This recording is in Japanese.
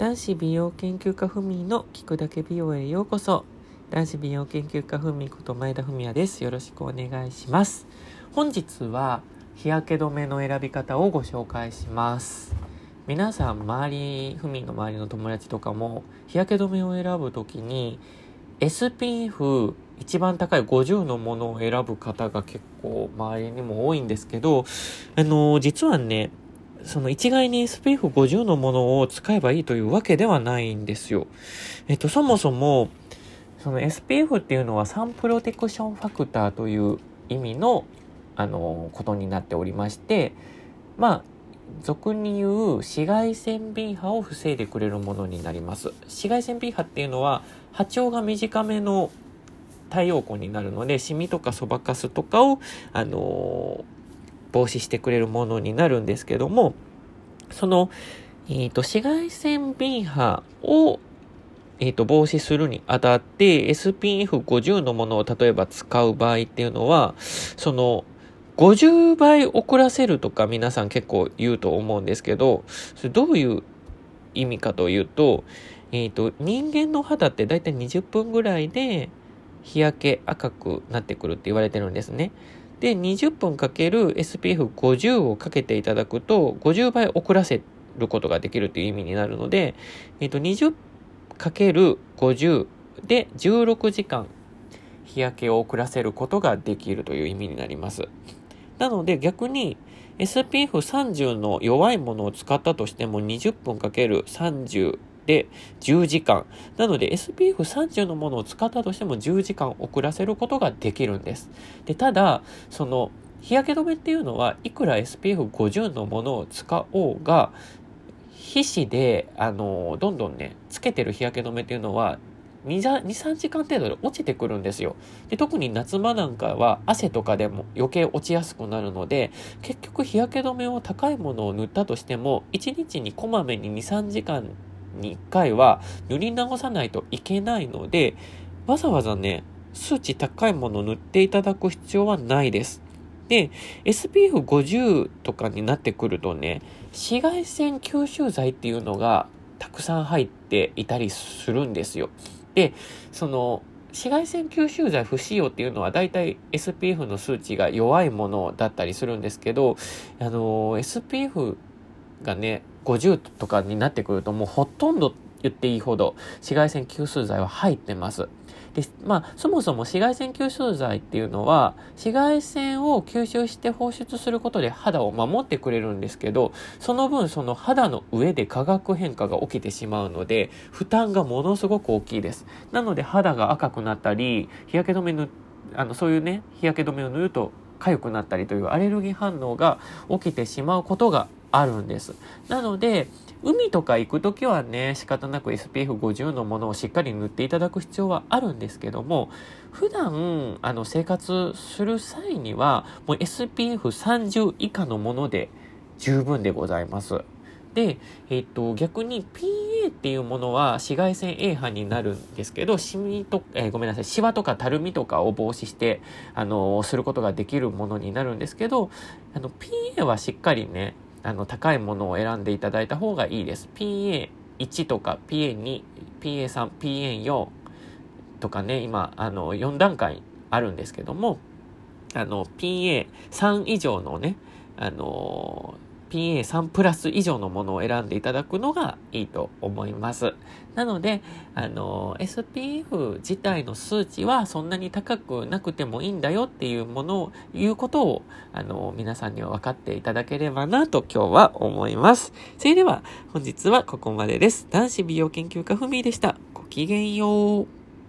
男子美容研究家ふみの聞くだけ美容へようこそ。男子美容研究家ふみこと前田文也です。よろしくお願いします。本日は日焼け止めの選び方をご紹介します。皆さん周りふみの周りの友達とかも日焼け止めを選ぶときに SPF 一番高い50のものを選ぶ方が結構周りにも多いんですけど、あの、実はね、その一概に SPF50 のものを使えばいいというわけではないんですよ。えっと、そもそも、その SPF っていうのはサンプロテクションファクターという意味の、あの、ことになっておりまして、まあ、俗に言う紫外線 B 波を防いでくれるものになります。紫外線 B 波っていうのは波長が短めの太陽光になるのでシミとかそばかすとかを、あのー防止してくれるものになるんですけども、その、えっ、ー、と、紫外線 B 波を、えっ、ー、と、防止するにあたって SPF50 のものを例えば使う場合っていうのは、その、50倍遅らせるとか皆さん結構言うと思うんですけど、それどういう意味かというと、えっ、ー、と、人間の肌ってだいたい20分ぐらいで日焼け赤くなってくるって言われてるんですね。で、20分かける SPF50 をかけていただくと、50倍遅らせることができるという意味になるので、えっ、と、20かける50で16時間日焼けを遅らせることができるという意味になります。なので逆に SPF30 の弱いものを使ったとしても20分かける30で10時間。なので SPF30 のものを使ったとしても10時間遅らせることができるんです。で、ただ、その日焼け止めっていうのはいくら SPF50 のものを使おうが、皮脂で、あの、どんどんね、つけてる日焼け止めっていうのは2、3時間程度で落ちてくるんですよ。で、特に夏場なんかは汗とかでも余計落ちやすくなるので、結局日焼け止めを高いものを塗ったとしても、1日にこまめに2、3時間に1回は塗り直さないといけないので、わざわざね、数値高いものを塗っていただく必要はないです。で、SPF50 とかになってくるとね、紫外線吸収剤っていうのがたくさん入っていたりするんですよ。で、その、紫外線吸収剤不使用っていうのは大体 SPF の数値が弱いものだったりするんですけど、あの、SPF がね、50とかになってくるともうほとんど言っていいほど紫外線吸収剤は入ってます。で、まあ、そもそも紫外線吸収剤っていうのは、紫外線を吸収して放出することで肌を守ってくれるんですけど、その分その肌の上で化学変化が起きてしまうので、負担がものすごく大きいです。なので肌が赤くなったり、日焼け止め塗あの、そういうね、日焼け止めを塗ると痒くなったりというアレルギー反応が起きてしまうことがあるんです。なので、海とか行くときはね、仕方なく SPF50 のものをしっかり塗っていただく必要はあるんですけども、普段、あの、生活する際には、もう SPF30 以下のもので十分でございます。で、えっ、と、逆に PA っていうものは紫外線 A 波になるんですけど、シミと、えー、ごめんなさい、シワとかたるみとかを防止して、あの、することができるものになるんですけど、あの、PA はしっかりね、あの、高いものを選んでいただいた方がいいです。PA1 とか PA2、PA3、PA4 とかね、今、あの、4段階あるんですけども、あの、PA3 以上のね、あの PA3 プラス以上のものを選んでいただくのがいいと思います。なので、あの、SPF 自体の数値はそんなに高くなくてもいいんだよっていうものを、いうことを、あの、皆さんには分かっていただければなと今日は思います。それでは、本日はここまでです。男子美容研究家ふみでした。ごきげんよう。